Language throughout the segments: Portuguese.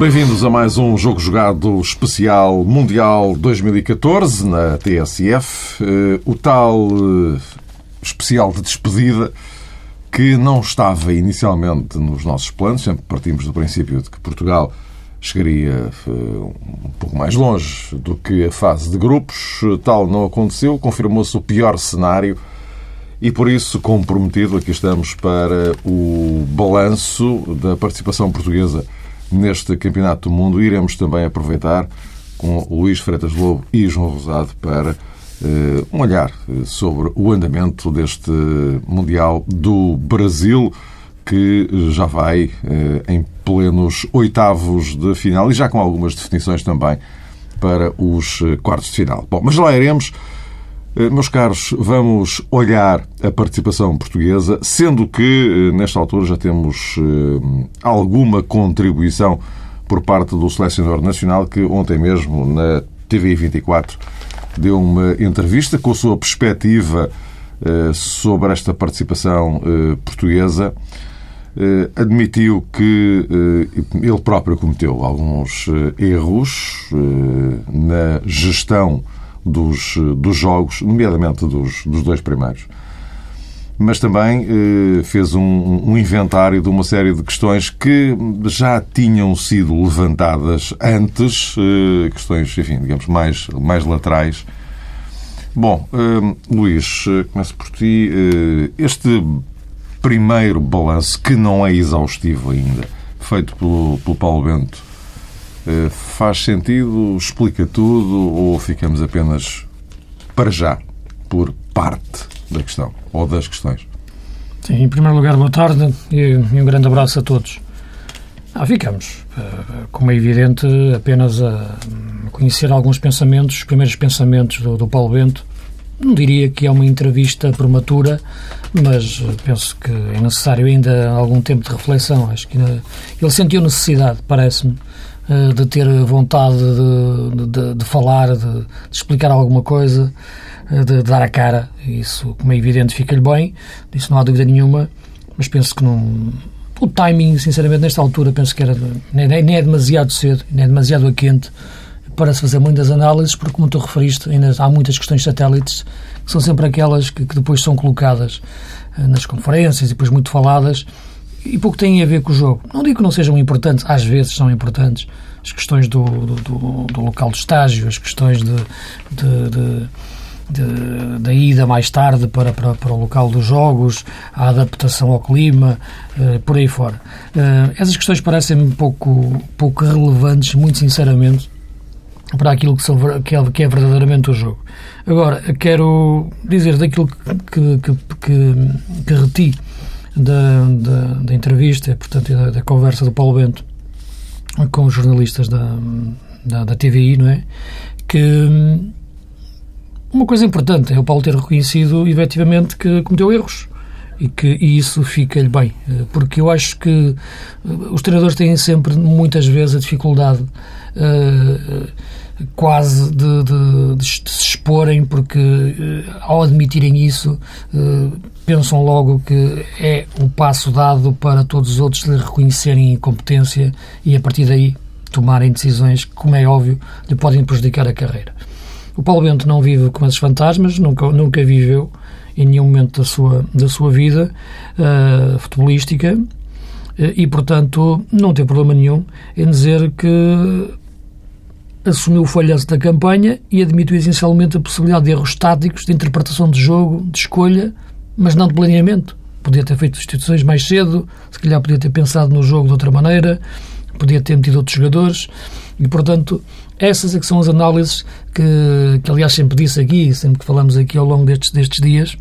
Bem-vindos a mais um jogo jogado especial Mundial 2014 na TSF. Eh, o tal eh, especial de despedida que não estava inicialmente nos nossos planos, sempre partimos do princípio de que Portugal chegaria eh, um pouco mais longe do que a fase de grupos. Tal não aconteceu, confirmou-se o pior cenário e por isso, comprometido, aqui estamos para o balanço da participação portuguesa neste Campeonato do Mundo. Iremos também aproveitar com Luís Freitas Lobo e João Rosado para uh, um olhar eh, sobre o andamento deste Mundial do Brasil, que já vai uh, em plenos oitavos de final e já com algumas definições também para os quartos de final. Bom, mas lá iremos. Eh, meus caros, vamos olhar a participação portuguesa, sendo que, eh, nesta altura, já temos eh, alguma contribuição por parte do selecionador nacional, que ontem mesmo, na TV 24, deu uma entrevista com a sua perspectiva sobre esta participação portuguesa. Admitiu que ele próprio cometeu alguns erros na gestão dos, dos jogos, nomeadamente dos, dos dois primeiros. Mas também eh, fez um, um, inventário de uma série de questões que já tinham sido levantadas antes, eh, questões, enfim, digamos, mais, mais laterais. Bom, eh, Luís, eh, começo por ti. Eh, este primeiro balanço, que não é exaustivo ainda, feito pelo, pelo Paulo Bento, eh, faz sentido? Explica tudo? Ou ficamos apenas, para já, por parte da questão ou das questões? Sim, em primeiro lugar, boa tarde e um grande abraço a todos. Ah, ficamos, eh, como é evidente, apenas a conhecer alguns pensamentos, os primeiros pensamentos do, do Paulo Bento. Não diria que é uma entrevista prematura, mas penso que é necessário ainda algum tempo de reflexão. Acho que ele sentiu necessidade, parece-me, eh, de ter vontade de, de, de falar, de, de, explicar alguma coisa, eh, de, dar a cara. Isso, como é evidente, fica-lhe bem, disso não há dúvida nenhuma, mas penso que não. O timing, sinceramente, nesta altura, penso que era, nem, nem é demasiado cedo, nem é demasiado a quente para se fazer muitas análises, porque, como tu referiste, ainda há muitas questões satélites que são sempre aquelas que, que depois são colocadas eh, nas conferências e depois muito faladas e pouco têm a ver com o jogo. Não digo que não sejam importantes, às vezes são importantes, as questões do, do, do local de estágio, as questões de, de, de, da ida mais tarde para, para, para, o local dos jogos, a adaptação ao clima, uh, por aí fora. Uh, essas questões parecem-me pouco, pouco relevantes, muito sinceramente, para aquilo que, são, que, é, que é verdadeiramente o jogo. Agora, quero dizer daquilo que, que, que, que reti da, da, da entrevista, portanto, da, da, conversa do Paulo Bento com os jornalistas da, da, da TVI, não é? Que hum, uma coisa importante é o Paulo ter reconhecido efetivamente que cometeu erros e que e isso fica-lhe bem, porque eu acho que os treinadores têm sempre, muitas vezes, a dificuldade uh, quase de, de, de, se exporem, porque uh, ao admitirem isso, uh, pensam logo que é o passo dado para todos os outros lhe reconhecerem incompetência e a partir daí tomarem decisões que, como é óbvio, lhe podem prejudicar a carreira. O Paulo Bento não vive com esses fantasmas, nunca, nunca viveu em nenhum momento da sua, da sua vida uh, futebolística e, portanto, não tem problema nenhum em dizer que assumiu o falhanço da campanha e admitiu essencialmente a possibilidade de erros táticos, de interpretação de jogo, de escolha, mas não de planeamento. Podia ter feito instituições mais cedo, se calhar podia ter pensado no jogo de outra maneira, podia ter metido outros jogadores e, portanto, essas é que são as análises que, que aliás, sempre disse aqui, sempre que falamos aqui ao longo destes, destes dias,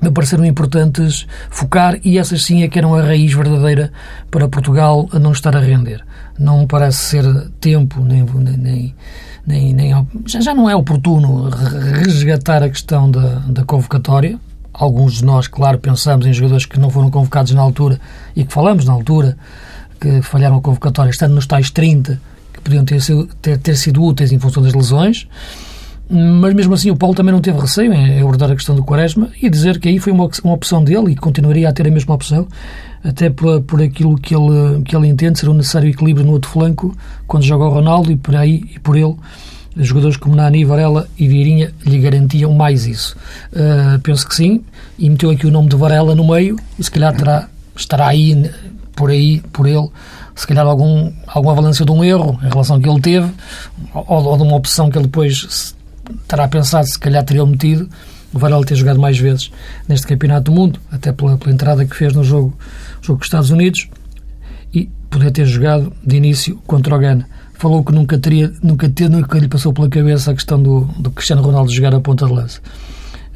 me pareceram importantes focar e essas sim é que eram a raiz verdadeira para Portugal a não estar a render. Não parece ser tempo, nem, nem, nem, nem já, já não é oportuno resgatar a questão da, da convocatória. Alguns de nós, claro, pensamos em jogadores que não foram convocados na altura e que falamos na altura que falharam a convocatória, estando nos tais 30 que podiam ter sido, ter, ter sido úteis em função das lesões. Mas mesmo assim o Paulo também não teve receio em abordar a questão do Quaresma e dizer que aí foi uma, uma opção dele e continuaria a ter a mesma opção, até por, por aquilo que ele, que ele entende ser um necessário equilíbrio no outro flanco, quando joga o Ronaldo e por aí e por ele jogadores como Nani, Varela e Vieirinha lhe garantiam mais isso. Uh, penso que sim, e meteu aqui o nome de Varela no meio, e se calhar terá, estará aí, por aí, por ele, se calhar algum, alguma valência de um erro em relação ao que ele teve, ou, ou de uma opção que ele depois terá pensado, se calhar teria metido, o Varela ter jogado mais vezes neste Campeonato do Mundo, até pela, pela entrada que fez no jogo, jogo com os Estados Unidos, e poder ter jogado de início contra o Ghana. Falou que nunca teria, nunca, ter, nunca lhe passou pela cabeça a questão do, do Cristiano Ronaldo jogar a ponta de lança.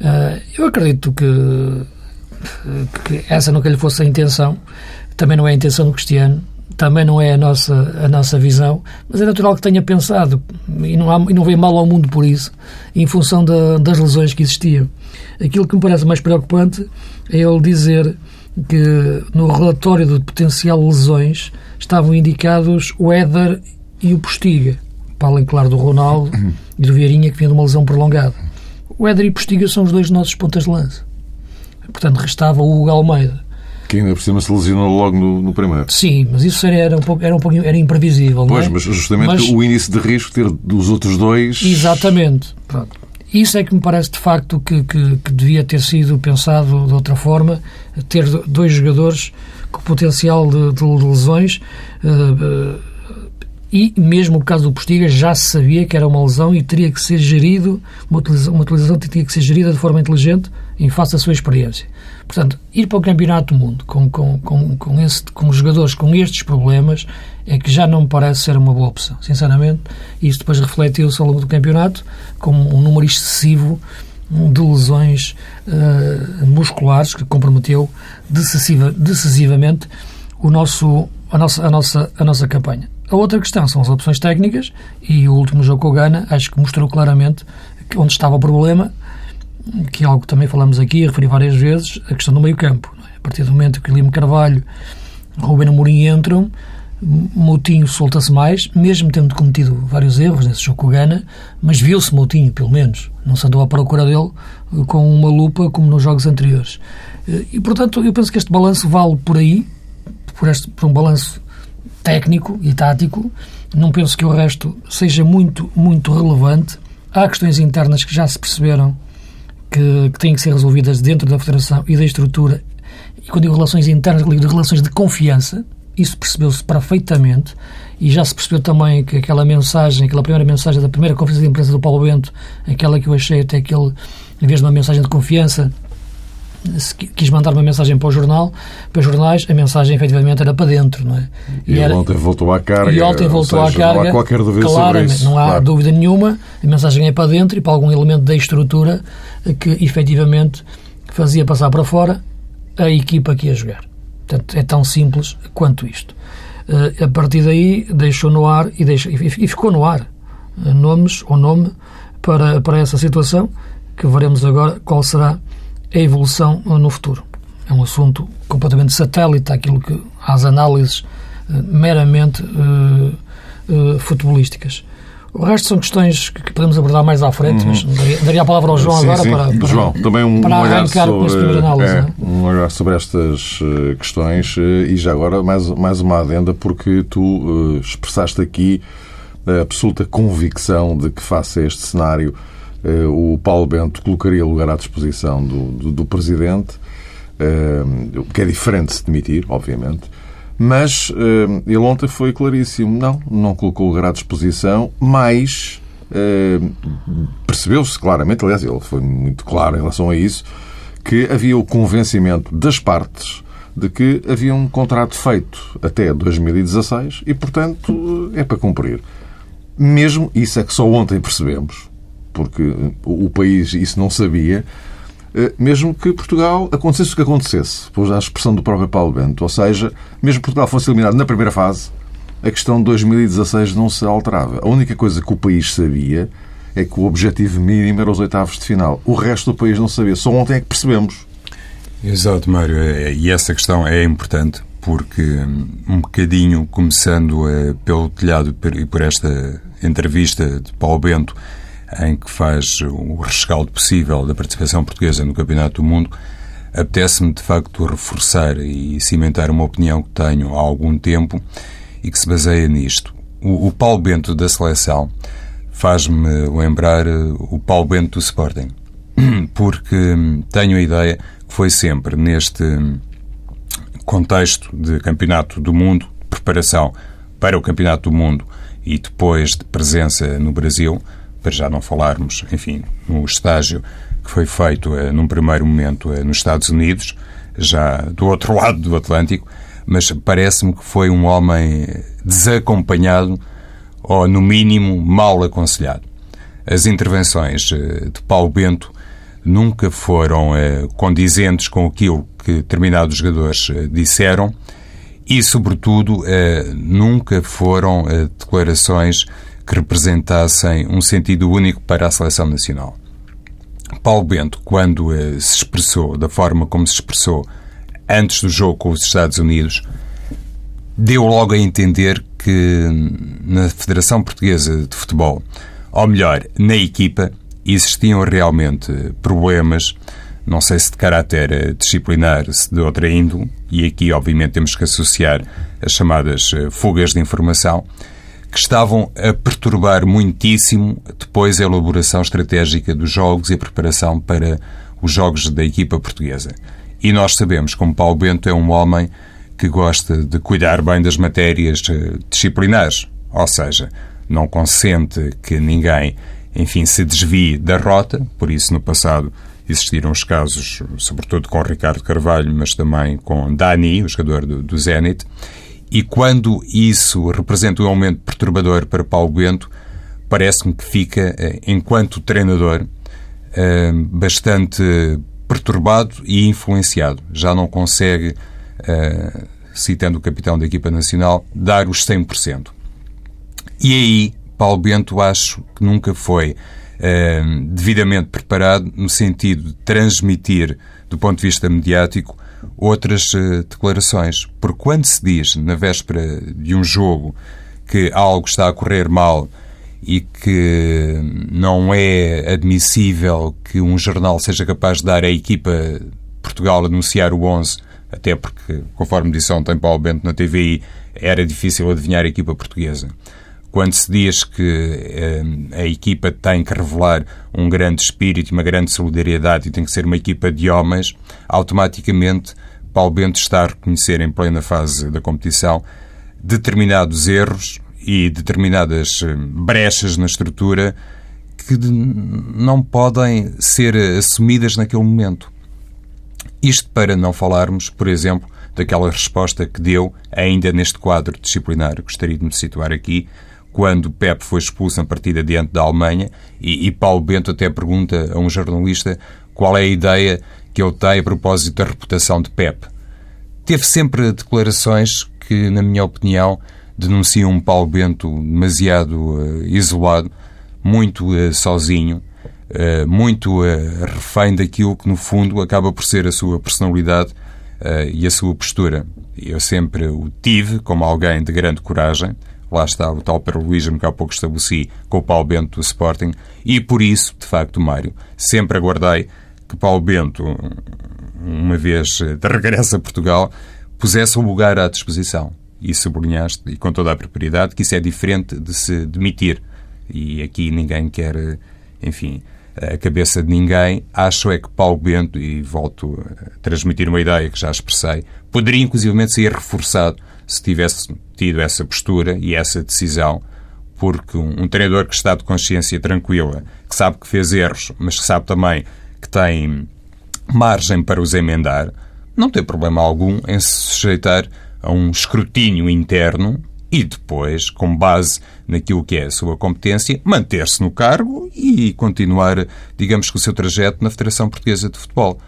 Uh, eu acredito que, que essa nunca lhe fosse a intenção, também não é a intenção do Cristiano, também não é a nossa, a nossa visão, mas é natural que tenha pensado, e não, há, e não veio mal ao mundo por isso, em função da, das lesões que existiam. Aquilo que me parece mais preocupante é ele dizer que no relatório de potencial lesões estavam indicados o Éder e o Postiga, para além, claro, do Ronaldo e do Vieirinha, que vinha de uma lesão prolongada. O Éder e o Postiga são os dois nossos pontas de lança. Portanto, restava o Hugo Almeida que ainda por cima se lesionou logo no, no primeiro. Sim, mas isso era um pouco, era um pouco era imprevisível. Pois, é? mas justamente mas... o índice de risco ter dos outros dois. Exatamente. Pronto. Isso é que me parece de facto que, que, que, devia ter sido pensado de outra forma, ter dois jogadores com potencial de, de lesões. Uh, uh, e mesmo o caso do Postiga já se sabia que era uma lesão e teria que ser gerido, uma utilização, uma utilização teria que ser gerida de forma inteligente em face da sua experiência. Portanto, ir para o Campeonato do Mundo com, com, com, com, esse, com jogadores com estes problemas é que já não me parece ser uma boa opção. Sinceramente, isso depois refletiu-se ao longo do campeonato com um número excessivo de lesões uh, musculares que comprometeu decisiva, decisivamente o nosso, a, nossa, a, nossa, a nossa campanha. A outra questão são as opções técnicas e o último jogo com o Gana acho que mostrou claramente onde estava o problema que é algo que também falamos aqui, referi várias vezes, a questão do meio-campo. É? A partir do momento que Lima Carvalho, Rubén Amorim entram, Moutinho solta-se mais, mesmo tendo cometido vários erros nesse jogo com o Gana, mas viu-se Moutinho, pelo menos. Não se andou à procura dele com uma lupa como nos jogos anteriores. E, portanto, eu penso que este balanço vale por aí, por, este, por um balanço técnico e tático. Não penso que o resto seja muito, muito relevante. Há questões internas que já se perceberam que, que têm que ser resolvidas dentro da Federação e da estrutura. E quando digo relações internas, digo de relações de confiança. Isso percebeu-se perfeitamente e já se percebeu também que aquela mensagem, aquela primeira mensagem da primeira conferência de imprensa do Paulo Bento, aquela que eu achei até que ele, em vez de uma mensagem de confiança, quis mandar uma mensagem para o jornal, para os jornais, a mensagem efetivamente era para dentro, não é? E, e era, ontem voltou à carga. E ontem voltou seja, à carga. Não há qualquer dúvida claramente, sobre isso. Não há claro. dúvida nenhuma. A mensagem é para dentro e para algum elemento da estrutura que efetivamente fazia passar para fora a equipa que ia jogar. Portanto, é tão simples quanto isto. Uh, a partir daí deixou no ar e, deixou, e ficou no ar uh, nomes ou nome para, para essa situação que veremos agora qual será a evolução no futuro. É um assunto completamente satélite àquilo que às análises uh, meramente uh, uh, futebolísticas. O resto são questões que podemos abordar mais à frente, uhum. mas daria, a palavra ao João sim, agora sim. Para, para, João, também um, para um olhar sobre, análise, é, é? um olhar sobre estas questões e já agora mais, mais uma adenda, porque tu expressaste aqui a absoluta convicção de que face a este cenário o Paulo Bento colocaria lugar à disposição do, do, do Presidente, eh, o que é diferente de se demitir, obviamente, mas eh, ele ontem foi claríssimo. Não, não colocou lugar à disposição, mas percebeu-se claramente, aliás, ele foi muito claro em relação a isso, que havia o convencimento das partes de que havia um contrato feito até 2016 e, portanto, é para cumprir. Mesmo, isso é que só ontem percebemos, porque o país isso não sabia, eh, mesmo que Portugal acontecesse o que acontecesse, depois da expressão do próprio Paulo Bento, ou seja, mesmo que Portugal fosse eliminado na primeira fase, a questão de 2016 não se alterava. A única coisa que o país sabia é que o objetivo mínimo era os oitavos de final. O resto do país não sabia. Só ontem é que percebemos. Exato, Mário. É, e essa questão é importante porque, hum, um bocadinho, começando eh, pelo telhado e por esta entrevista de Paulo Bento, em que faz o rescaldo possível da participação portuguesa no Campeonato do Mundo, apetece-me de facto reforçar e cimentar uma opinião que tenho há algum tempo e que se baseia nisto. O, o Paulo Bento da seleção faz-me lembrar eh, o Paulo Bento do Sporting, porque tenho a ideia que foi sempre neste contexto de Campeonato do Mundo, preparação para o Campeonato do Mundo e depois de presença no Brasil, para já não falarmos, enfim, no estágio que foi feito eh, num primeiro momento eh, nos Estados Unidos, já do outro lado do Atlântico, mas parece-me que foi um homem desacompanhado ou, no mínimo, mal aconselhado. As intervenções eh, de Paulo Bento nunca foram eh, condizentes com aquilo que determinados jogadores disseram e, sobretudo, nunca foram declarações que representassem um sentido único para a seleção nacional. Paulo Bento, quando se expressou da forma como se expressou antes do jogo com os Estados Unidos, deu logo a entender que na Federação Portuguesa de Futebol, ou melhor, na equipa, existiam realmente problemas, não sei se de caráter disciplinar, se de outra índole, e aqui obviamente temos que associar as chamadas eh, fugas de informação, que estavam a perturbar muitíssimo depois a elaboração estratégica dos jogos e a preparação para os jogos da equipa portuguesa. E nós sabemos como Paulo Bento é um homem que gosta de cuidar bem das matérias eh, disciplinares, ou seja, não consente que ninguém, enfim, se desvie da rota, por isso no passado existiram os casos, sobretudo com Ricardo Carvalho, mas também com Dani, o jogador do, do Zenit, e quando isso representa um aumento perturbador para Paulo Bento, parece-me que fica, eh, enquanto treinador, eh, bastante perturbado e influenciado. Já não consegue uh, citando o capitão da equipa nacional, dar os 100%. E aí, Paulo Bento acho que nunca foi devidamente preparado no sentido de transmitir, do ponto de vista mediático, outras uh, declarações. Porque quando se diz, na véspera de um jogo, que algo está a correr mal e que não é admissível que um jornal seja capaz de dar à equipa Portugal anunciar o 11 até porque, conforme disse ontem Paulo Bento na TVI, era difícil adivinhar a equipa portuguesa. Quando se diz que eh, a equipa tem que revelar um grande espírito, uma grande solidariedade e tem que ser uma equipa de homens, automaticamente Paulo Bento está a reconhecer em plena fase da competição determinados erros e determinadas eh, brechas na estrutura que não podem ser assumidas naquele momento. Isto para não falarmos, por exemplo, daquela resposta que deu ainda neste quadro disciplinar. Gostaria de me situar aqui quando Pep foi expulso na partida diante da Alemanha e, e Paulo Bento até pergunta a um jornalista qual é a ideia que ele tem a propósito da reputação de Pep. Teve sempre declarações que, na minha opinião, denunciam um Paulo Bento demasiado uh, isolado, muito uh, sozinho, eh, muito uh, refém daquilo que, no fundo, acaba por ser a sua personalidade uh, e a sua postura. Eu sempre o tive como alguém de grande coragem. Lá está o tal paralelismo que há pouco estabeleci com o Paulo Bento do Sporting. E por isso, de facto, Mário, sempre aguardei que Paulo Bento, uma vez de regresso a Portugal, pusesse um lugar à disposição. E sublinhaste, e com toda a propriedade, que isso é diferente de se demitir. E aqui ninguém quer, enfim, a cabeça de ninguém. Acho é que Paulo Bento, e volto a transmitir uma ideia que já expressei, poderia inclusivamente ser reforçado se tivesse tido essa postura e essa decisão, porque um, um treinador que está de consciência tranquila, que sabe que fez erros, mas que sabe também que tem margem para os emendar, não tem problema algum em se sujeitar a um escrutínio interno e depois, com base naquilo que é a sua competência, manter-se no cargo e continuar, digamos que, o seu trajeto na Federação Portuguesa de Futebol.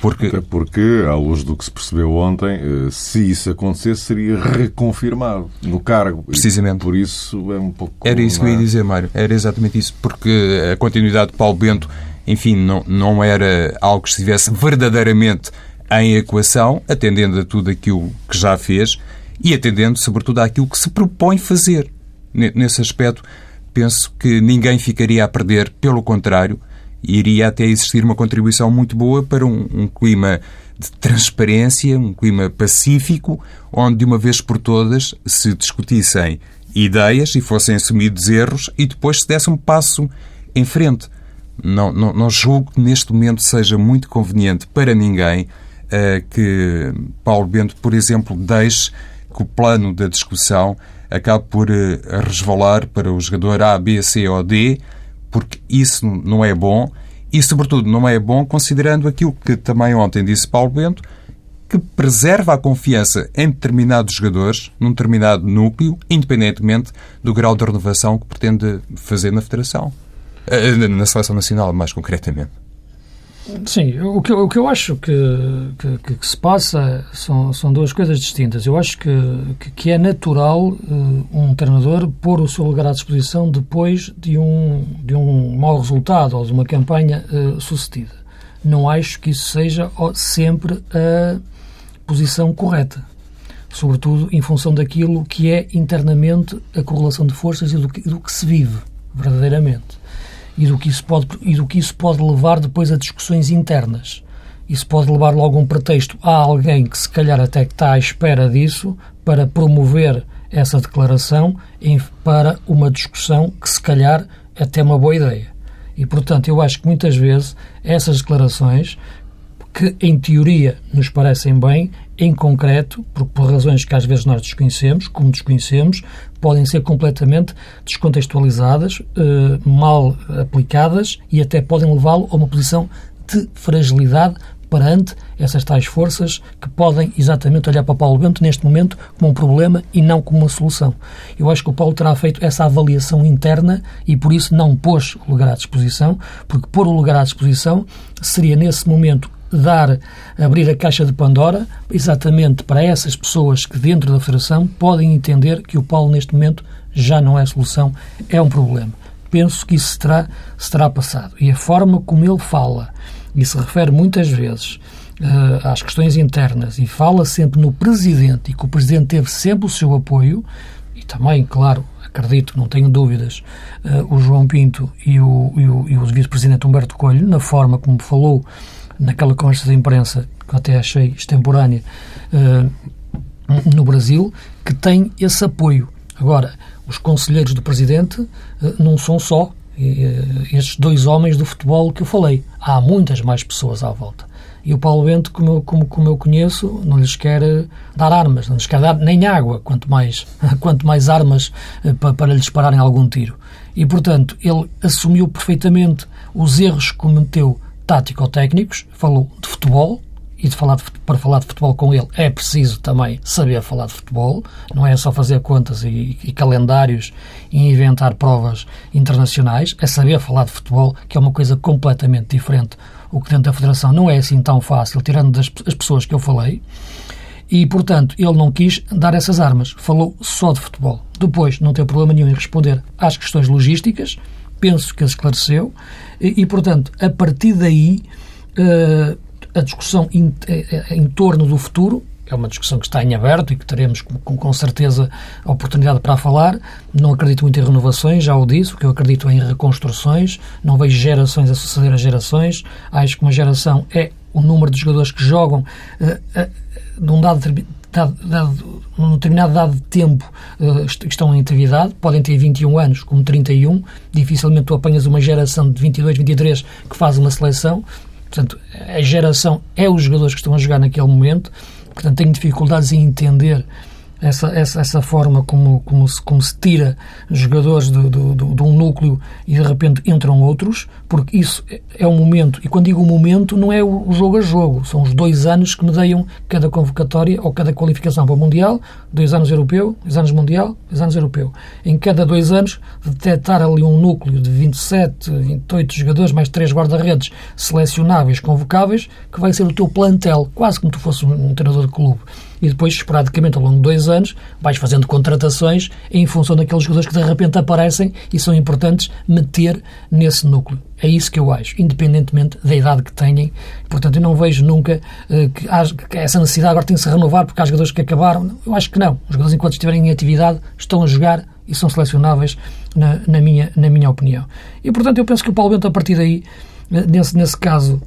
Porque... Até porque, à luz do que se percebeu ontem, eh, se isso acontecesse, seria reconfirmado no cargo. Precisamente. Por isso é um pouco. Era isso que eu ia dizer, Mário. Era exatamente isso. Porque a continuidade de Paulo Bento, enfim, não, não era algo que estivesse verdadeiramente em equação, atendendo a tudo aquilo que já fez e atendendo, sobretudo, àquilo que se propõe fazer. Nesse aspecto, penso que ninguém ficaria a perder, pelo contrário, iria até existir uma contribuição muito boa para um, um clima de transparência, um clima pacífico, onde de uma vez por todas se discutissem ideias e fossem assumidos erros e depois se desse um passo em frente. Não, não, não julgo que neste momento seja muito conveniente para ninguém uh, que Paulo Bento, por exemplo, deixe que o plano da discussão acabe por uh, resvalar para o jogador A, B, C ou D, porque isso não é bom e, sobretudo, não é bom considerando aquilo que também ontem disse Paulo Bento, que preserva a confiança em determinados jogadores, num determinado núcleo, independentemente do grau de renovação que pretende fazer na Federação. Eh, na Seleção Nacional, mais concretamente. Sim, o que, o que eu acho que, que, que, se passa são, são duas coisas distintas. Eu acho que, que, é natural uh, um treinador pôr o seu lugar à disposição depois de um, de um mau resultado ou de uma campanha uh, sucedida. Não acho que isso seja sempre a posição correta, sobretudo em função daquilo que é internamente a correlação de forças e do que, do que se vive verdadeiramente e do que isso pode, e do que isso pode levar depois a discussões internas. Isso pode levar logo um pretexto a alguém que se calhar até está à espera disso para promover essa declaração em, para uma discussão que se calhar até uma boa ideia. E, portanto, eu acho que muitas vezes essas declarações, que em teoria nos parecem bem, em concreto, por, por razões que às vezes nós desconhecemos, como desconhecemos, podem ser completamente descontextualizadas, eh, mal aplicadas e até podem levá-lo a uma posição de fragilidade perante essas tais forças que podem exatamente olhar para Paulo Bento neste momento como um problema e não como uma solução. Eu acho que o Paulo terá feito essa avaliação interna e por isso não pôs o lugar à disposição, porque pôr o lugar à disposição seria nesse momento dar, abrir a caixa de Pandora, exatamente para essas pessoas que dentro da Federação podem entender que o Paulo neste momento já não é solução, é um problema. Penso que isso se terá, se terá passado. E a forma como ele fala, e se refere muitas vezes uh, às questões internas, e fala sempre no Presidente, e que o Presidente teve sempre o seu apoio, e também, claro, acredito, não tenho dúvidas, uh, o João Pinto e o, e o, e o Vice-Presidente Humberto Coelho, na forma como falou naquela conversa de imprensa, que eu até achei extemporânea, uh, no Brasil, que tem esse apoio. Agora, os conselheiros do Presidente uh, não são só uh, estes dois homens do futebol que eu falei. Há muitas mais pessoas à volta. E o Paulo Bento, como eu, como, como eu conheço, não lhes quer dar armas, não lhes quer dar nem água, quanto mais, quanto mais armas para, para lhes pararem algum tiro. E, portanto, ele assumiu perfeitamente os erros que cometeu tático-técnicos, falou de futebol, e de falar de, para falar de futebol com ele é preciso também saber falar de futebol, não é só fazer contas e, e, calendários e inventar provas internacionais, é saber falar de futebol, que é uma coisa completamente diferente. O que dentro da Federação não é assim tão fácil, tirando das as pessoas que eu falei, e portanto ele não quis dar essas armas, falou só de futebol. Depois, não tem problema nenhum em responder às questões logísticas, penso que esclareceu, e, e portanto, a partir daí, uh, a discussão em, eh, em, torno do futuro é uma discussão que está em aberto e que teremos com, com, certeza a oportunidade para falar. Não acredito muito em renovações, já o disse, o que eu acredito é em reconstruções. Não vejo gerações a suceder a gerações. Acho que uma geração é o número de jogadores que jogam uh, uh, dado dado, num determinado dado de tempo uh, estão em atividade, podem ter 21 anos, como 31, dificilmente tu apanhas uma geração de 22, 23 que faz uma seleção, portanto, a geração é os jogadores que estão a jogar naquele momento, portanto, tenho dificuldades em entender essa, essa, essa forma como, como, se, como se tira jogadores de, de, de, um núcleo e de repente entram outros, porque isso é um momento, e quando digo momento, não é o jogo a jogo, são os dois anos que me deiam cada convocatória ou cada qualificação para o Mundial, dois anos europeu, dois anos Mundial, dois anos europeu. Em cada dois anos, detectar ali um núcleo de 27, 28 jogadores, mais três guarda-redes selecionáveis, convocáveis, que vai ser o teu plantel, quase como tu fosse um treinador de clube e depois, esporadicamente, ao longo de dois anos, vais fazendo contratações em função daqueles jogadores que de repente aparecem e são importantes meter nesse núcleo. É isso que eu acho, independentemente da idade que tenham. Portanto, eu não vejo nunca uh, que, que, essa necessidade agora tem de se renovar porque há jogadores que acabaram. Eu acho que não. Os jogadores, enquanto estiverem em atividade, estão a jogar e são selecionáveis, na, na, minha, na minha opinião. E, portanto, eu penso que o Paulo Bento, a partir daí, nesse, nesse caso,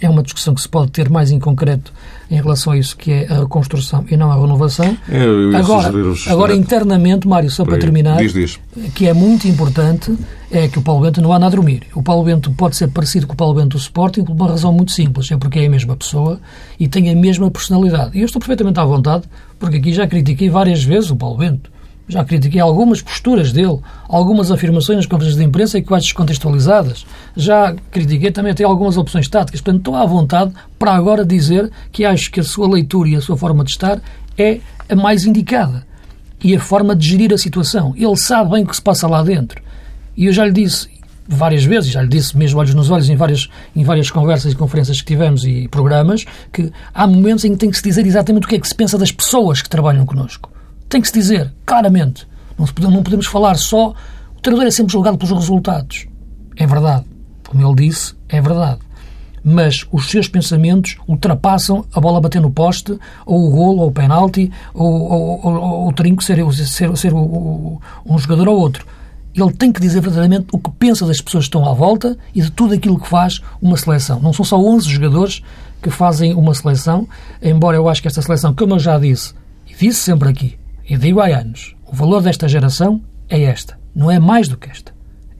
é uma discussão que se pode ter mais em concreto em relação a isso, que é a reconstrução e não a renovação. É, agora, agora internamente, Mário, só para terminar, diz, diz. que é muito importante, é que o Paulo Bento não anda a dormir. O Paulo Bento pode ser parecido com o Paulo Bento do Sporting por uma razão muito simples, é porque é a mesma pessoa e tem a mesma personalidade. E eu estou perfeitamente à vontade, porque aqui já critiquei várias vezes o Paulo Bento. Já critiquei algumas posturas dele, algumas afirmações nas conferências de imprensa quase descontextualizadas. Já critiquei também até algumas opções táticas. Portanto, estou à vontade para agora dizer que acho que a sua leitura e a sua forma de estar é a mais indicada. E a forma de gerir a situação. Ele sabe bem o que se passa lá dentro. E eu já lhe disse várias vezes, já lhe disse mesmo olhos nos olhos em várias, em várias conversas e conferências que tivemos e programas, que há momentos em que tem que se dizer exatamente o que é que se pensa das pessoas que trabalham connosco. Tem que se dizer, claramente. Não, podemos, não podemos falar só. O treinador é sempre julgado pelos resultados. É verdade. Como ele disse, é verdade. Mas os seus pensamentos ultrapassam a bola bater no poste, ou o golo, ou o penalti, ou, ou, ou, ou o trinco ser, ser, ser um jogador ou outro. Ele tem que dizer verdadeiramente o que pensa das pessoas que estão à volta e de tudo aquilo que faz uma seleção. Não são só 11 jogadores que fazem uma seleção, embora eu acho que esta seleção, como eu já disse, e disse sempre aqui, e digo há anos, o valor desta geração é esta. Não é mais do que esta.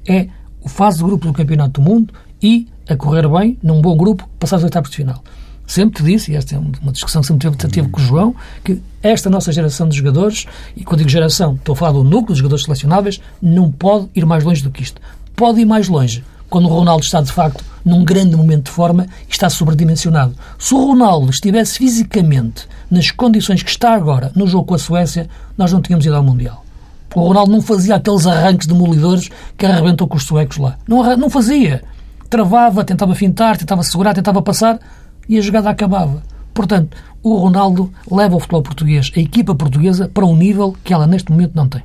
É o fase de grupo do Campeonato do Mundo e, a correr bem, num bom grupo, passar aos oitavos de final. Sempre te disse, e esta é uma discussão que sempre tive, tive com o João, que esta nossa geração de jogadores, e quando digo geração, estou a falar do núcleo de jogadores selecionáveis, não pode ir mais longe do que isto. Pode ir mais longe quando o Ronaldo está, de facto, num grande momento de forma e está sobredimensionado. Se o Ronaldo estivesse fisicamente nas condições que está agora no jogo com a Suécia, nós não tínhamos ido ao Mundial. O Ronaldo não fazia aqueles arranques demolidores que arrebentou com os suecos lá. Não, não fazia. Travava, tentava fintar, tentava segurar, tentava passar e a jogada acabava. Portanto, o Ronaldo leva o futebol português, a equipa portuguesa, para um nível que ela neste momento não tem.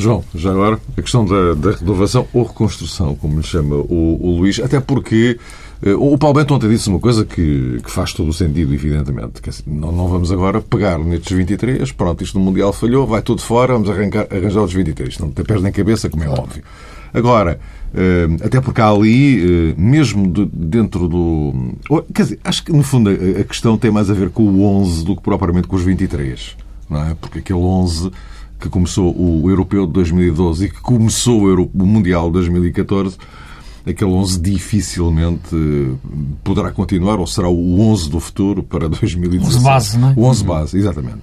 João, já agora, a questão da, da renovação ou reconstrução, como lhe chama o, o Luís, até porque uh, o Paulo Bento ontem disse uma coisa que, que faz todo o sentido, evidentemente. Que, assim, não, não vamos agora pegar nestes 23, pronto, isto no Mundial falhou, vai tudo fora, vamos arrancar, arranjar os 23. Não tem pés nem cabeça, como é óbvio. Agora, uh, até porque há ali, uh, mesmo de, dentro do. Quer dizer, acho que no fundo a, a questão tem mais a ver com o 11 do que propriamente com os 23. Não é? Porque aquele 11 que começou o Europeu de 2012 e que começou o Mundial de 2014, aquele 11 dificilmente eh, poderá continuar ou será o 11 do futuro para 2016. 11 base, não é? O 11 base, exatamente.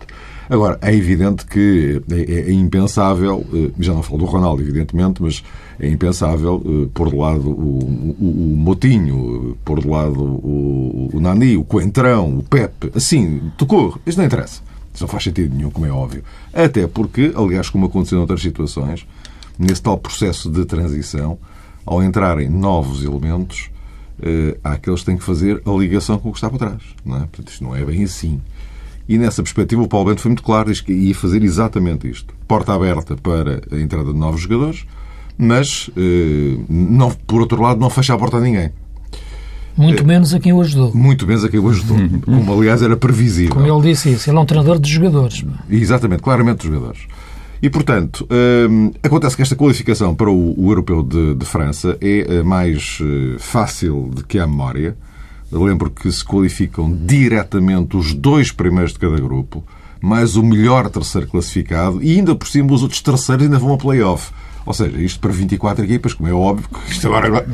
Agora, é evidente que é, é, é impensável, eh, já não falo do Ronaldo, evidentemente, mas é impensável eh, pôr de lado o, o, o Motinho, pôr de lado o, o Nani, o Coentrão, o Pepe, assim, tocou, isto não interessa. Isso não faz sentido nenhum, como é óbvio. Até porque, aliás, como aconteceu em outras situações, nesse tal processo de transição, ao entrarem novos elementos, eh, há aqueles que têm que fazer a ligação com o que está por trás. Não é? Portanto, isto não é bem assim. E nessa perspectiva, o Paulo Bento foi muito claro, diz que ia fazer exatamente isto. Porta aberta para a entrada de novos jogadores, mas, eh, não, por outro lado, não fecha a porta a ninguém. Muito menos a quem o ajudou. Muito menos a quem o ajudou. Como, aliás, era previsível. Como ele disse isso, ele é um treinador de jogadores. Exatamente, claramente de jogadores. E, portanto, hum, acontece que esta qualificação para o, o Europeu de, de, França é mais uh, fácil de que a memória. lembro que se qualificam diretamente os dois primeiros de cada grupo, mais o melhor terceiro classificado, e ainda por cima os outros terceiros ainda vão a play-off. Ou seja, isto para 24 equipas, como é óbvio, isto agora, agora,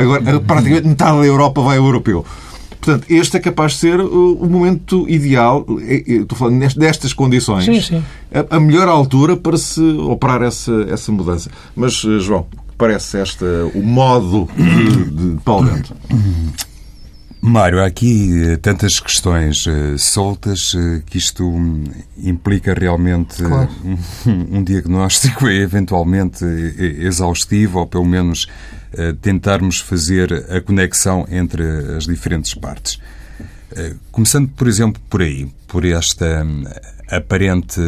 agora praticamente metade da Europa vai ao europeu. Portanto, este é capaz de ser o momento ideal, estou falando destas condições, sim, sim. A, melhor altura para se operar essa, essa mudança. Mas, eh, João, parece esta o modo de, de Paulo Bento? Mário, há aqui eh, tantas questões uh, soltas uh, que isto um, implica realmente claro. um, um, diagnóstico eventualmente exaustivo ou pelo menos uh, tentarmos fazer a conexão entre as diferentes partes. começando, por exemplo, por aí, por esta um, aparente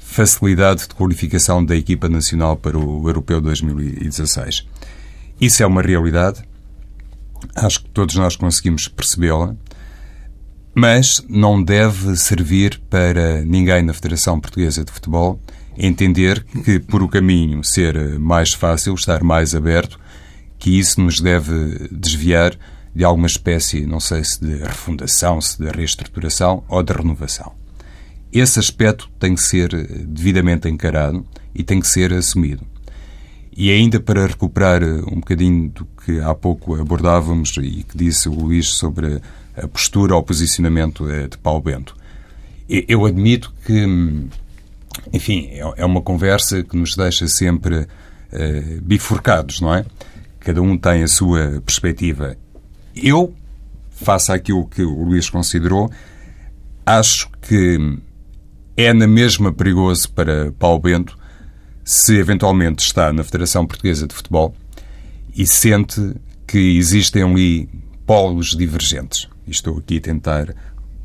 facilidade de qualificação da equipa nacional para o Europeu 2016. Isso é uma realidade Acho que todos nós conseguimos percebê-la, mas não deve servir para ninguém na Federação Portuguesa de Futebol entender que, por o caminho ser mais fácil, estar mais aberto, que isso nos deve desviar de alguma espécie, não sei se de refundação, se de reestruturação ou de renovação. Esse aspecto tem que ser devidamente encarado e tem que ser assumido. E ainda para recuperar um bocadinho do que há pouco abordávamos e que disse o Luís sobre a postura ou posicionamento eh, de Paulo Bento. Eu admito que, enfim, é, é uma conversa que nos deixa sempre uh, bifurcados, não é? Cada um tem a sua perspectiva. Eu, face àquilo que o Luís considerou, acho que é na mesma perigoso para Paulo Bento se eventualmente está na Federação Portuguesa de Futebol e sente que existem ali polos divergentes. estou aqui a tentar,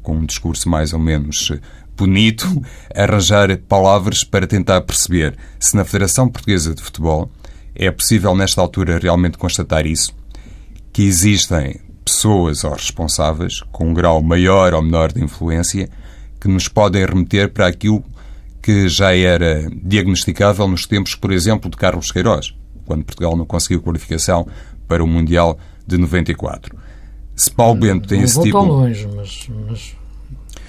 com um discurso mais ou menos bonito, arranjar palavras para tentar perceber se na Federação Portuguesa de Futebol é possível, nesta altura, realmente constatar isso, que existem pessoas ou responsáveis com um grau maior ou menor de influência que nos podem remeter para aquilo que já era diagnosticável nos tempos, por exemplo, de Carlos Queiroz, quando Portugal não conseguiu qualificação para o Mundial de 94. Se Paulo Bento tem não esse vou tipo. Tão longe, mas, mas,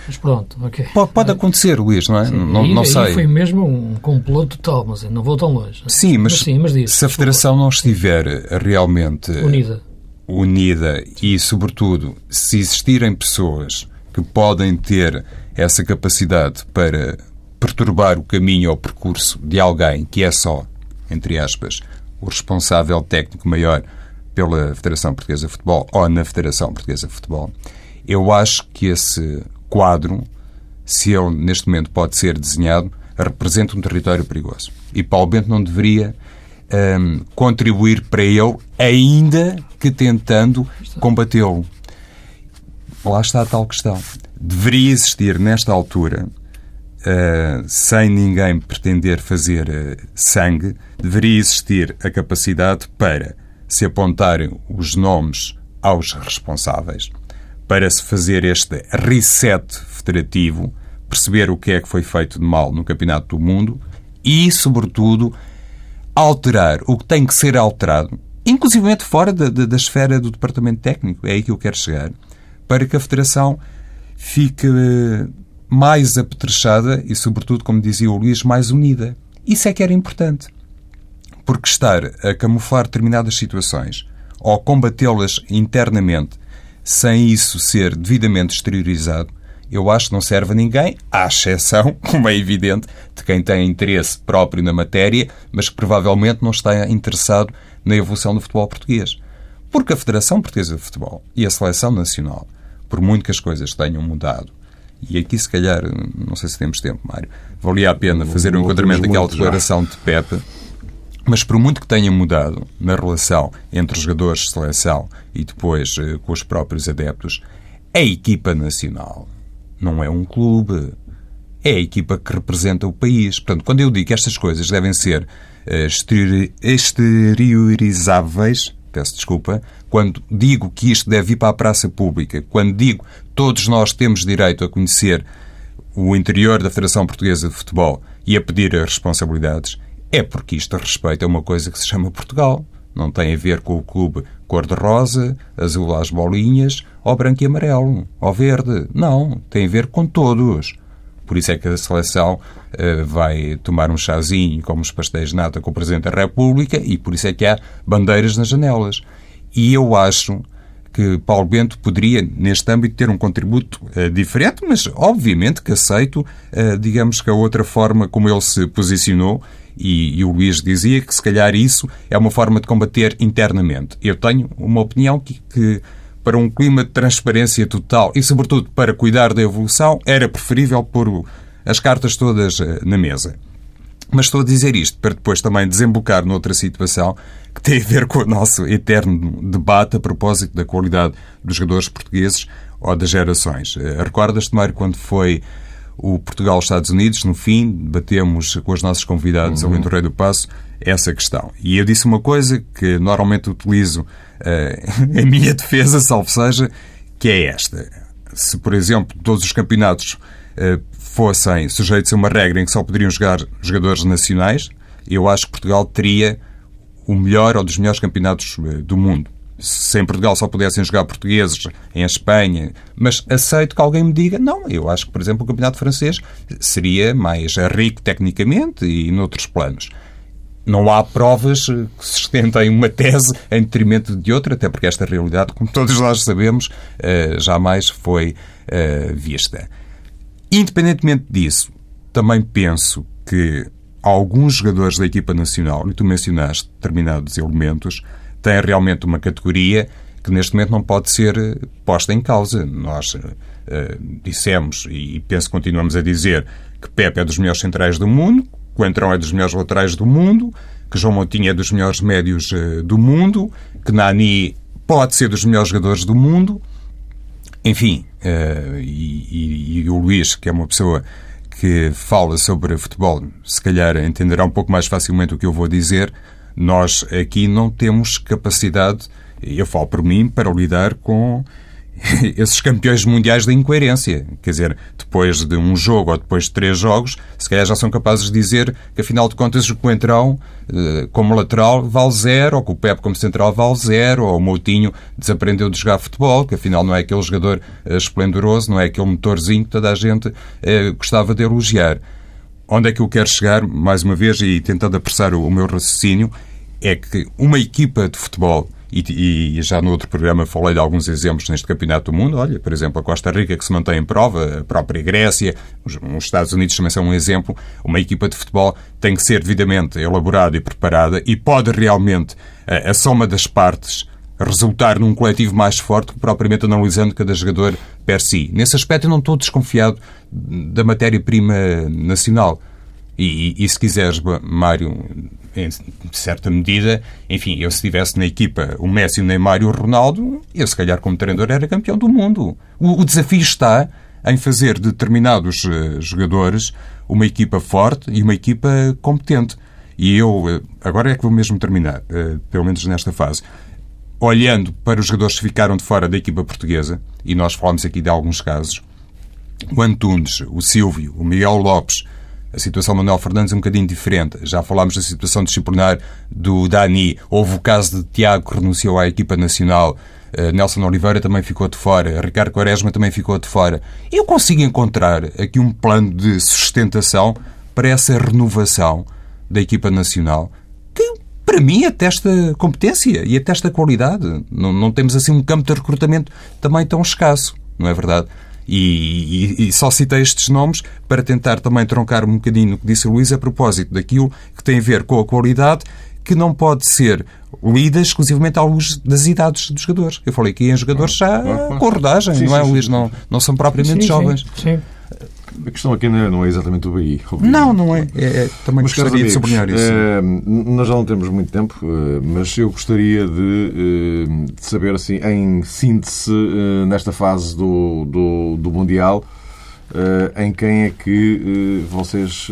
mas pronto, ok. Pode, pode acontecer, Luís, não é? Sim, não, aí, não aí sei. foi mesmo um complô total, mas não vou tão longe. Sim, mas, mas, sim, mas diz, se a Federação não estiver realmente unida. unida e, sobretudo, se existirem pessoas que podem ter essa capacidade para perturbar o caminho ou o percurso de alguém que é só, entre aspas, o responsável técnico maior pela Federação Portuguesa de Futebol ou na Federação Portuguesa de Futebol, eu acho que esse quadro, se ele neste momento pode ser desenhado, representa um território perigoso. E Paulo Bento não deveria um, contribuir para ele, ainda que tentando combatê-lo. Lá está a tal questão. Deveria existir, nesta altura, uh, sem ninguém pretender fazer uh, sangue, deveria existir a capacidade para se apontarem os nomes aos responsáveis, para se fazer este reset federativo, perceber o que é que foi feito de mal no Campeonato do Mundo e, sobretudo, alterar o que tem que ser alterado, inclusive fora da, da, da esfera do Departamento Técnico, é aí que eu quero chegar, para que a Federação fique mais apetrechada e, sobretudo, como dizia o Luís, mais unida. Isso é que era importante. Porque estar a camuflar determinadas situações ou combatê-las internamente sem isso ser devidamente exteriorizado, eu acho que não serve a ninguém, à exceção, como é evidente, de quem tem interesse próprio na matéria, mas que provavelmente não está interessado na evolução do futebol português. Porque a Federação Portuguesa de Futebol e a Seleção Nacional, por muito que as coisas tenham mudado, e aqui se calhar, não sei se temos tempo, Mário, valia a pena fazer um enquadramento daquela declaração de Pepe, mas por muito que tenha mudado na relação entre os jogadores de seleção e depois eh, com os próprios adeptos, a equipa nacional não é um clube. É a equipa que representa o país. Portanto, quando eu digo que estas coisas devem ser uh, exteriorizáveis, peço desculpa, quando digo que isto deve ir para a praça pública, quando digo todos nós temos direito a conhecer o interior da Federação Portuguesa de Futebol e a pedir as responsabilidades, é porque isto respeita uma coisa que se chama Portugal. Não tem a ver com o clube cor-de-rosa, azul às bolinhas, ou branco e amarelo, ou verde. Não, tem a ver com todos. Por isso é que a seleção uh, vai tomar um chazinho como os pastéis de nata com o Presidente da República e por isso é que há bandeiras nas janelas. E eu acho que Paulo Bento poderia, neste âmbito, ter um contributo uh, diferente, mas obviamente que aceito, uh, digamos que a outra forma como ele se posicionou e, e, o Luís dizia que se calhar isso é uma forma de combater internamente. Eu tenho uma opinião que, que, para um clima de transparência total e, sobretudo, para cuidar da evolução, era preferível pôr as cartas todas eh, na mesa. Mas estou a dizer isto para depois também desembocar noutra situação que tem a ver com o nosso eterno debate a propósito da qualidade dos jogadores portugueses ou das gerações. Eh, recordas-te, Mário, quando foi o Portugal-Estados Unidos, no fim, debatemos com os nossos convidados uhum. ali no Rei do Passo essa questão. E eu disse uma coisa que normalmente utilizo uh, em minha defesa, salvo seja, que é esta. se, por exemplo, todos os campeonatos fossem sujeitos a uma regra em que só poderiam jogar jogadores nacionais, eu acho que Portugal teria o melhor ou dos melhores campeonatos uh, do mundo. Se em Portugal só pudessem jogar portugueses, em Espanha, mas aceito que alguém me diga, não, eu acho que, por exemplo, o campeonato francês seria mais rico tecnicamente e noutros planos não há provas que sustentem uma tese em detrimento de outra, até porque esta realidade, como todos nós sabemos, eh, jamais foi eh, vista. Independentemente disso, também penso que alguns jogadores da equipa nacional, e tu mencionaste determinados elementos, têm realmente uma categoria que neste momento não pode ser posta em causa. Nós uh, dissemos, e penso que continuamos a dizer, que Pepe é dos melhores centrais do mundo, Coentrão é dos melhores laterais do mundo, que João Moutinho é dos melhores médios uh, do mundo, que Nani pode ser dos melhores jogadores do mundo. Enfim, uh, e, e, e, o Luís, que é uma pessoa que fala sobre futebol, se calhar entenderá um pouco mais facilmente o que eu vou dizer. Nós aqui não temos capacidade, eu falo por mim, para lidar com esses campeões mundiais da incoerência. Quer dizer, depois de um jogo ou depois de três jogos, se calhar já são capazes de dizer que, afinal de contas, o Coentrão, eh, como lateral, vale zero, ou que o Pepe, como central, vale zero, ou o Moutinho desaprendeu de jogar futebol, que afinal não é aquele jogador eh, esplendoroso, não é aquele motorzinho que toda a gente eh, gostava de elogiar. Onde é que eu quero chegar, mais uma vez, e tentando apressar o meu raciocínio, é que uma equipa de futebol e, e, já no outro programa falei de alguns exemplos neste Campeonato do Mundo. Olha, por exemplo, a Costa Rica que se mantém em prova, a própria Grécia, os, os Estados Unidos também são um exemplo. Uma equipa de futebol tem que ser devidamente elaborada e preparada e pode realmente a, a soma das partes resultar num coletivo mais forte que propriamente analisando cada jogador per si. Nesse aspecto eu não estou desconfiado da matéria-prima nacional. E, e, e, se quiseres, Mário, em certa medida, enfim, eu se estivesse na equipa o Messi, o Neymar e o Ronaldo, eu se calhar como treinador era campeão do mundo. O, o desafio está em fazer de determinados uh, jogadores uma equipa forte e uma equipa competente. E eu, uh, agora é que vou mesmo terminar, uh, pelo menos nesta fase, olhando para os jogadores que ficaram de fora da equipa portuguesa, e nós falamos aqui de alguns casos, o Antunes, o Silvio, o Miguel Lopes, a situação do Manuel Fernandes é um bocadinho diferente. Já falámos da situação disciplinar do Dani. Houve o caso de Tiago, que renunciou à equipa nacional. Uh, Nelson Oliveira também ficou de fora. Ricardo Quaresma também ficou de fora. Eu consigo encontrar aqui um plano de sustentação para essa renovação da equipa nacional que, para mim, atesta competência e atesta qualidade. Não, não temos assim um campo de recrutamento também tão escasso, não é verdade? E, e, e, só citei estes nomes para tentar também troncar um bocadinho o que disse o Luís a propósito daquilo que tem a ver com a qualidade que não pode ser lida exclusivamente à luz das idades dos jogadores. Eu falei aqui em jogadores já com rodagem, sim, não é, sim, Luís? Não, não são propriamente sim, jovens. Sim. A questão aqui não é exatamente o BI. Não, não é. é, é também mas, gostaria amigos, de sublinhar isso. É, nós já não temos muito tempo, eh, mas eu gostaria de, eh, de saber, assim, em síntese, nesta fase do, do, do Mundial, em quem é que vocês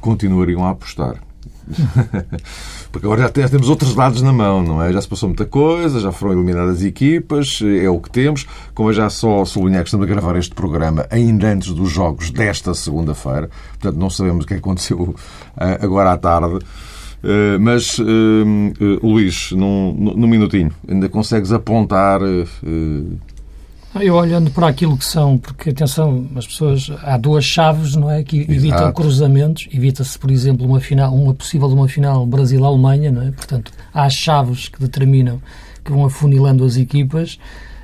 continuariam a apostar? Porque agora já temos outros dados na mão, não é? Já se passou muita coisa, já foram eliminadas equipas, é o que temos. Como eu já só sublinhar que estamos a gravar este programa ainda antes dos jogos desta segunda-feira, portanto não sabemos o que aconteceu eh, agora à tarde. Eh, mas, eh, Luís, num, num minutinho, ainda consegues apontar eu olhando para aquilo que são, porque atenção, as pessoas há duas chaves, não é, que evitam Exato. cruzamentos, evita-se, por exemplo, uma final, uma possível uma final Brasil-Alemanha, não é? Portanto, há chaves que determinam que vão afunilando as equipas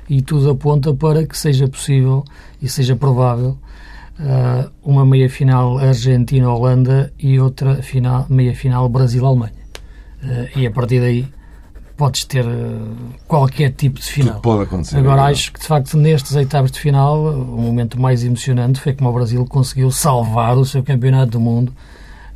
e tudo aponta para que seja possível e seja provável uh, uma meia final Argentina-Holanda e outra final, meia final Brasil-Alemanha. Uh, e a partir daí podes ter eh, qualquer tipo de final. Tudo pode acontecer. Agora, é acho que, de facto, nestes oitavos de final, o momento mais emocionante foi como o Brasil conseguiu salvar o seu campeonato do mundo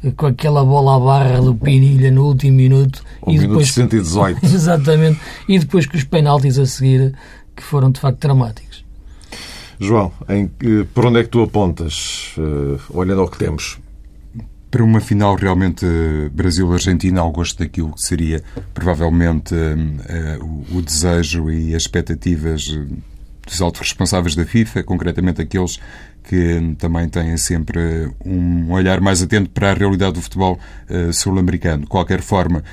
eh, com aquela bola à barra do Pinilha no último minuto. O e minuto depois, 118. exatamente. E depois com os penaltis a seguir, que foram, de facto, dramáticos. João, em, por onde é que tu apontas, uh, olhando ao que temos? Para uma final realmente eh, Brasil-Argentina, ao gosto daquilo que seria provavelmente uh, o, desejo e as expectativas dos altos responsáveis da FIFA, concretamente aqueles que também têm sempre um olhar mais atento para a realidade do futebol sul-americano. De qualquer forma,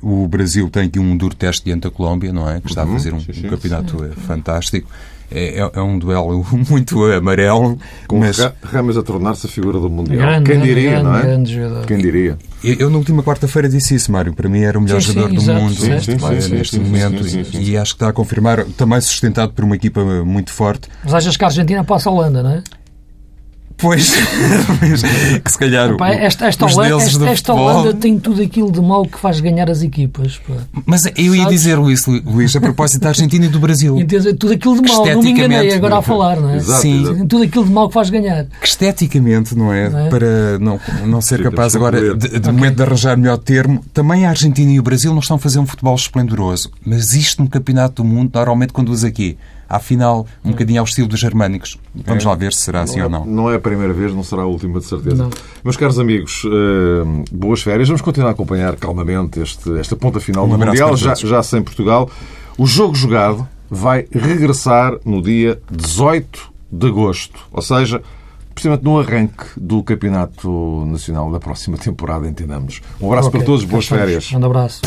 o Brasil tem aqui um duro teste diante da Colômbia, não é? Que está a uhum. fazer um, um campeonato fantástico. É, é, é, um duelo muito amarelo. Com mas... Ramos a tornar-se a figura do Mundial. Grande, Quem diria, grande, não é? Grande jogador. Quem diria? Eu, eu na última quarta-feira disse isso, Mário. Para mim era o melhor sim, jogador sim, do exato, mundo sim, sim, neste momento. E, e acho que está a confirmar, também sustentado por uma equipa muito forte. Mas achas que a Argentina passa a Holanda, não é? Pois, que se calhar Epá, esta, esta, Holanda, esta, esta Holanda, tem tudo aquilo de mal que faz ganhar as equipas. Pá. Mas eu ia dizer, Luís, Luís, a propósito da Argentina e do Brasil. Entende? Tudo aquilo de mal, não me enganei agora a falar, não é? Exato, Sim. Exato. Tudo aquilo de mal que faz ganhar. Que esteticamente, não é? Não é? Para não, não ser capaz agora, de, de okay. momento, de arranjar melhor termo, também a Argentina e o Brasil não estão a fazer um futebol esplendoroso. Mas isto no Campeonato do Mundo normalmente conduz aqui à final, um bocadinho ao estilo dos germânicos. Vamos é. lá ver se será assim não ou não. Não é a primeira vez, não será a última, de certeza. Não. Meus caros amigos, uh, boas férias. Vamos continuar a acompanhar calmamente este, esta ponta final um do Mundial, já, já sem Portugal. O jogo jogado vai regressar no dia 18 de agosto, ou seja, precisamente no arranque do Campeonato Nacional da próxima temporada, entendamos. Um abraço okay. para todos, boas férias. Um abraço.